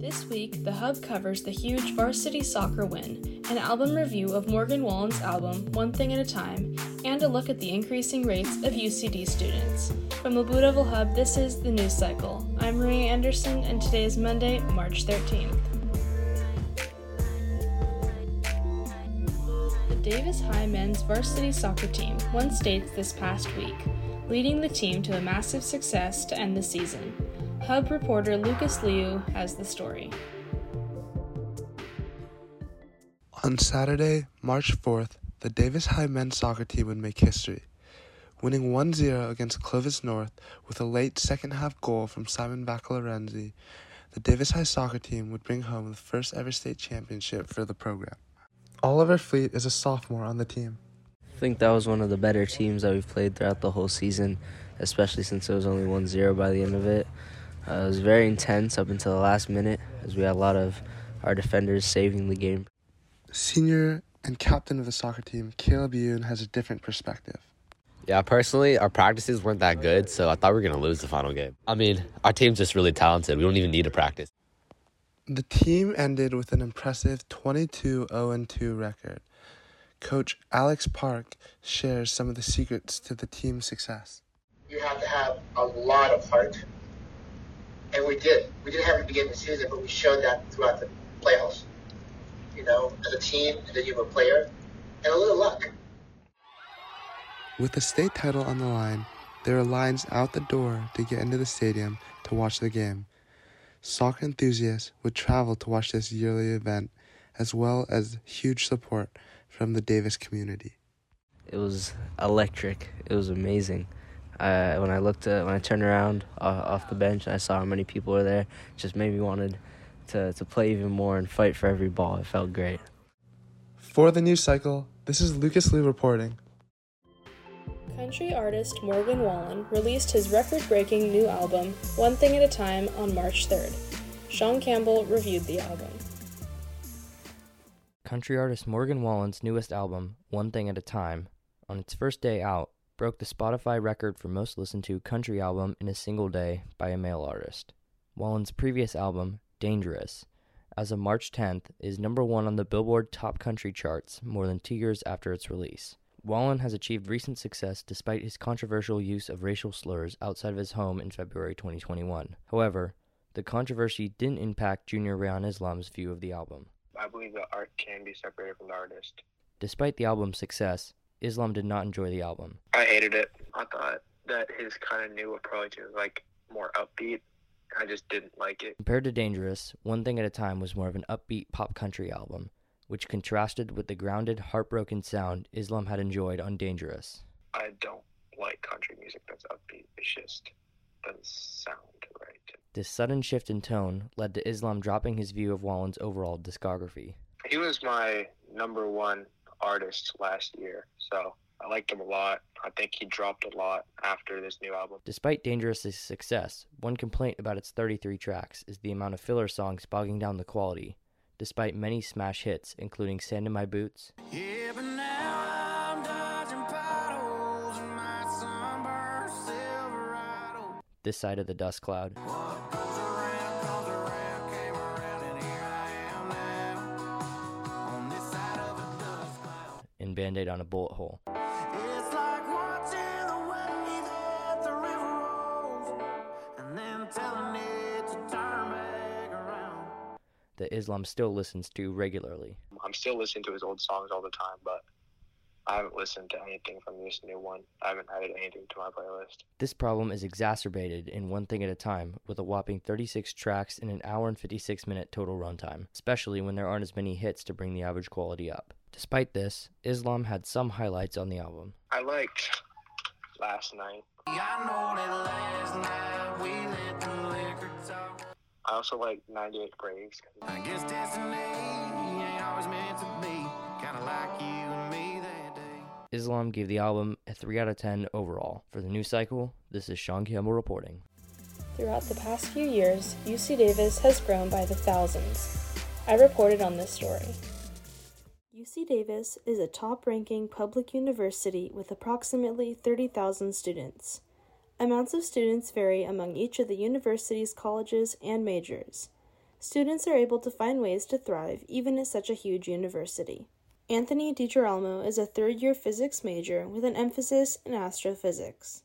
This week, the Hub covers the huge varsity soccer win, an album review of Morgan Wallen's album One Thing at a Time, and a look at the increasing rates of UCD students. From the Blue Devil Hub, this is the News Cycle. I'm Maria Anderson, and today is Monday, March 13th. The Davis High men's varsity soccer team won states this past week, leading the team to a massive success to end the season. Hub reporter Lucas Liu has the story. On Saturday, March 4th, the Davis High men's soccer team would make history, winning 1 0 against Clovis North with a late second half goal from Simon Bacalarenzi. The Davis High soccer team would bring home the first ever state championship for the program. Oliver Fleet is a sophomore on the team. I think that was one of the better teams that we've played throughout the whole season, especially since it was only 1 0 by the end of it. Uh, it was very intense up until the last minute, as we had a lot of our defenders saving the game. Senior and captain of the soccer team, Caleb Yoon, has a different perspective. Yeah, personally, our practices weren't that good, so I thought we were going to lose the final game. I mean, our team's just really talented. We don't even need to practice. The team ended with an impressive 22 0 2 record. Coach Alex Park shares some of the secrets to the team's success. You have to have a lot of heart and we did. We didn't have it at the beginning of the season, but we showed that throughout the playoffs. You know, as a team, and then you have a player, and a little luck. With the state title on the line, there are lines out the door to get into the stadium to watch the game. Soccer enthusiasts would travel to watch this yearly event, as well as huge support from the Davis community. It was electric. It was amazing. Uh, when I looked at when I turned around off, off the bench and I saw how many people were there, just made me wanted to to play even more and fight for every ball. It felt great. For the news cycle, this is Lucas Liu reporting. Country artist Morgan Wallen released his record breaking new album, One Thing at a Time, on March 3rd. Sean Campbell reviewed the album. Country artist Morgan Wallen's newest album, One Thing at a Time, on its first day out, broke the Spotify record for most listened to country album in a single day by a male artist. Wallen's previous album, Dangerous, as of March 10th, is number one on the Billboard Top Country charts more than two years after its release. Wallen has achieved recent success despite his controversial use of racial slurs outside of his home in February 2021. However, the controversy didn't impact Junior Rayon Islam's view of the album. I believe the art can be separated from the artist. Despite the album's success, Islam did not enjoy the album. I hated it. I thought that his kind of new approach was like more upbeat. I just didn't like it. Compared to Dangerous, One Thing at a Time was more of an upbeat pop country album, which contrasted with the grounded, heartbroken sound Islam had enjoyed on Dangerous. I don't like country music that's upbeat. It's just doesn't sound right. This sudden shift in tone led to Islam dropping his view of Wallen's overall discography. He was my number one artist last year. So I liked him a lot. I think he dropped a lot after this new album. Despite Dangerous's success, one complaint about its 33 tracks is the amount of filler songs bogging down the quality, despite many smash hits, including Sand in My Boots. Yeah, this side of the dust cloud. Band-aid on a bullet hole. that Islam still listens to regularly. I'm still listening to his old songs all the time, but I haven't listened to anything from this new one. I haven't added anything to my playlist. This problem is exacerbated in One Thing at a Time with a whopping 36 tracks in an hour and 56 minute total runtime, especially when there aren't as many hits to bring the average quality up. Despite this, Islam had some highlights on the album. I liked Last Night. I, also like 98 Braves. I guess destiny ain't always meant to be, kinda like you and me that day. Islam gave the album a 3 out of 10 overall. For the news cycle, this is Sean Campbell reporting. Throughout the past few years, UC Davis has grown by the thousands. I reported on this story. UC Davis is a top ranking public university with approximately 30,000 students. Amounts of students vary among each of the university's colleges and majors. students are able to find ways to thrive even at such a huge university. Anthony DiGirolamo is a third year physics major with an emphasis in astrophysics.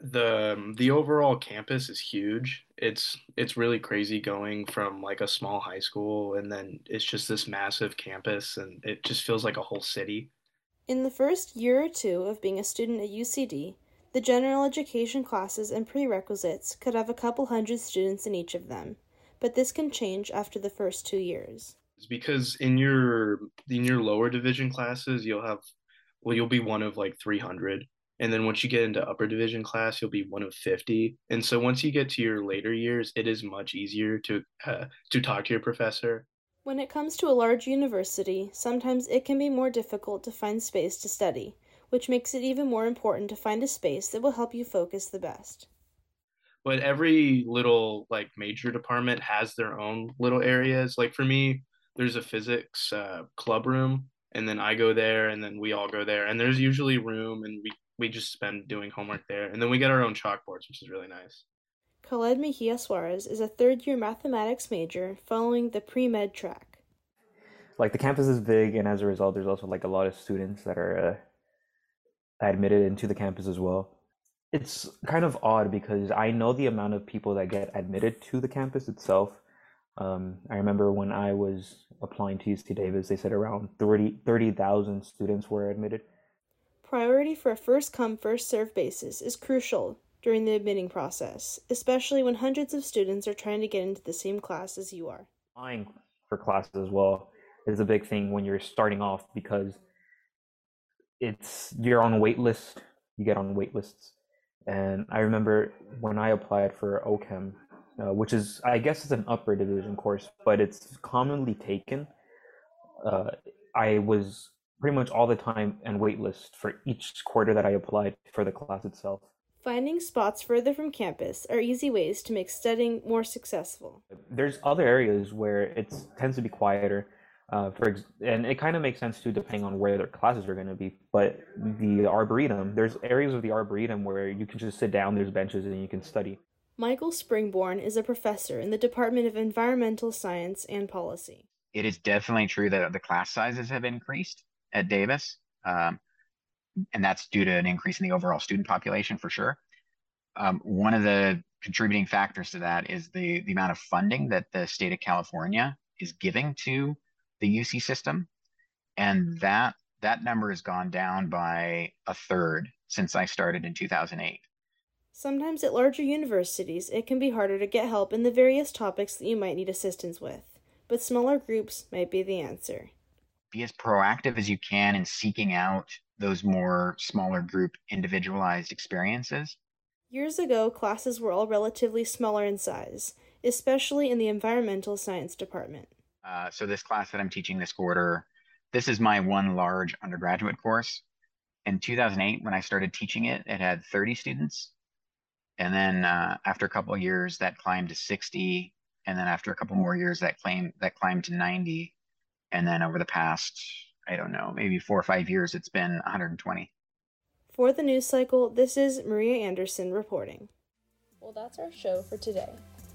The um, the overall campus is huge. It's it's really crazy going from like a small high school and then it's just this massive campus and it just feels like a whole city. In the first year or two of being a student at UCD, the general education classes and prerequisites could have a couple hundred students in each of them, but this can change after the first two years. It's because in your in your lower division classes, you'll have well, you'll be one of like 300 and then once you get into upper division class you'll be one of 50 and so once you get to your later years it is much easier to uh, to talk to your professor. When it comes to a large university sometimes it can be more difficult to find space to study which makes it even more important to find a space that will help you focus the best. But every little like major department has their own little areas. Like for me there's a physics uh, club room and then I go there and then we all go there and there's usually room and we we just spend doing homework there. And then we get our own chalkboards, which is really nice. Khaled Mejia Suarez is a third year mathematics major following the pre med track. Like the campus is big, and as a result, there's also like a lot of students that are uh, admitted into the campus as well. It's kind of odd because I know the amount of people that get admitted to the campus itself. Um, I remember when I was applying to UC Davis, they said around 30,000 30, students were admitted Priority for a first come, first served basis is crucial during the admitting process, especially when hundreds of students are trying to get into the same class as you are. Applying for classes as well is a big thing when you're starting off because it's you're on wait list, you get on wait lists. And I remember when I applied for OChem, uh, which is I guess it's an upper division course, but it's commonly taken. Uh, I was pretty much all the time and waitlist for each quarter that I applied for the class itself. Finding spots further from campus are easy ways to make studying more successful. There's other areas where it tends to be quieter, uh, for ex- and it kind of makes sense too, depending on where their classes are going to be. But the arboretum, there's areas of the arboretum where you can just sit down. There's benches and you can study. Michael Springborn is a professor in the Department of Environmental Science and Policy. It is definitely true that the class sizes have increased at Davis. Um, and that's due to an increase in the overall student population for sure. Um, one of the contributing factors to that is the, the amount of funding that the state of California is giving to the UC system. And that, that number has gone down by a third since I started in 2008. Sometimes at larger universities, it can be harder to get help in the various topics that you might need assistance with, but smaller groups might be the answer be as proactive as you can in seeking out those more smaller group individualized experiences. Years ago, classes were all relatively smaller in size, especially in the environmental science department. Uh, so, this class that I'm teaching this quarter, this is my one large undergraduate course. In 2008, when I started teaching it, it had 30 students. And then uh, after a couple of years, that climbed to 60. And then after a couple more years, that claimed that climbed to 90 and then over the past i don't know maybe four or five years it's been 120 for the news cycle this is maria anderson reporting. Well that's our show for today.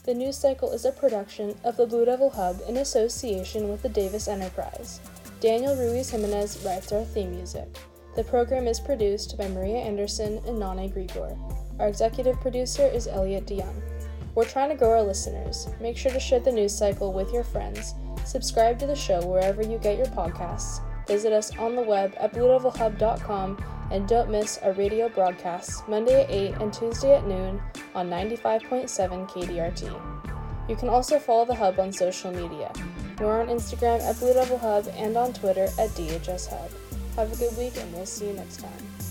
The news cycle is a production of the blue devil hub in association with the davis enterprise. Daniel ruiz jimenez writes our theme music. The program is produced by maria anderson and naneh grigor. Our executive producer is elliot deyoung we're trying to grow our listeners. Make sure to share the news cycle with your friends Subscribe to the show wherever you get your podcasts. Visit us on the web at bluedevilhub.com and don't miss our radio broadcasts Monday at 8 and Tuesday at noon on 95.7 KDRT. You can also follow the Hub on social media. We're on Instagram at Blue Devil Hub and on Twitter at DHS Hub. Have a good week and we'll see you next time.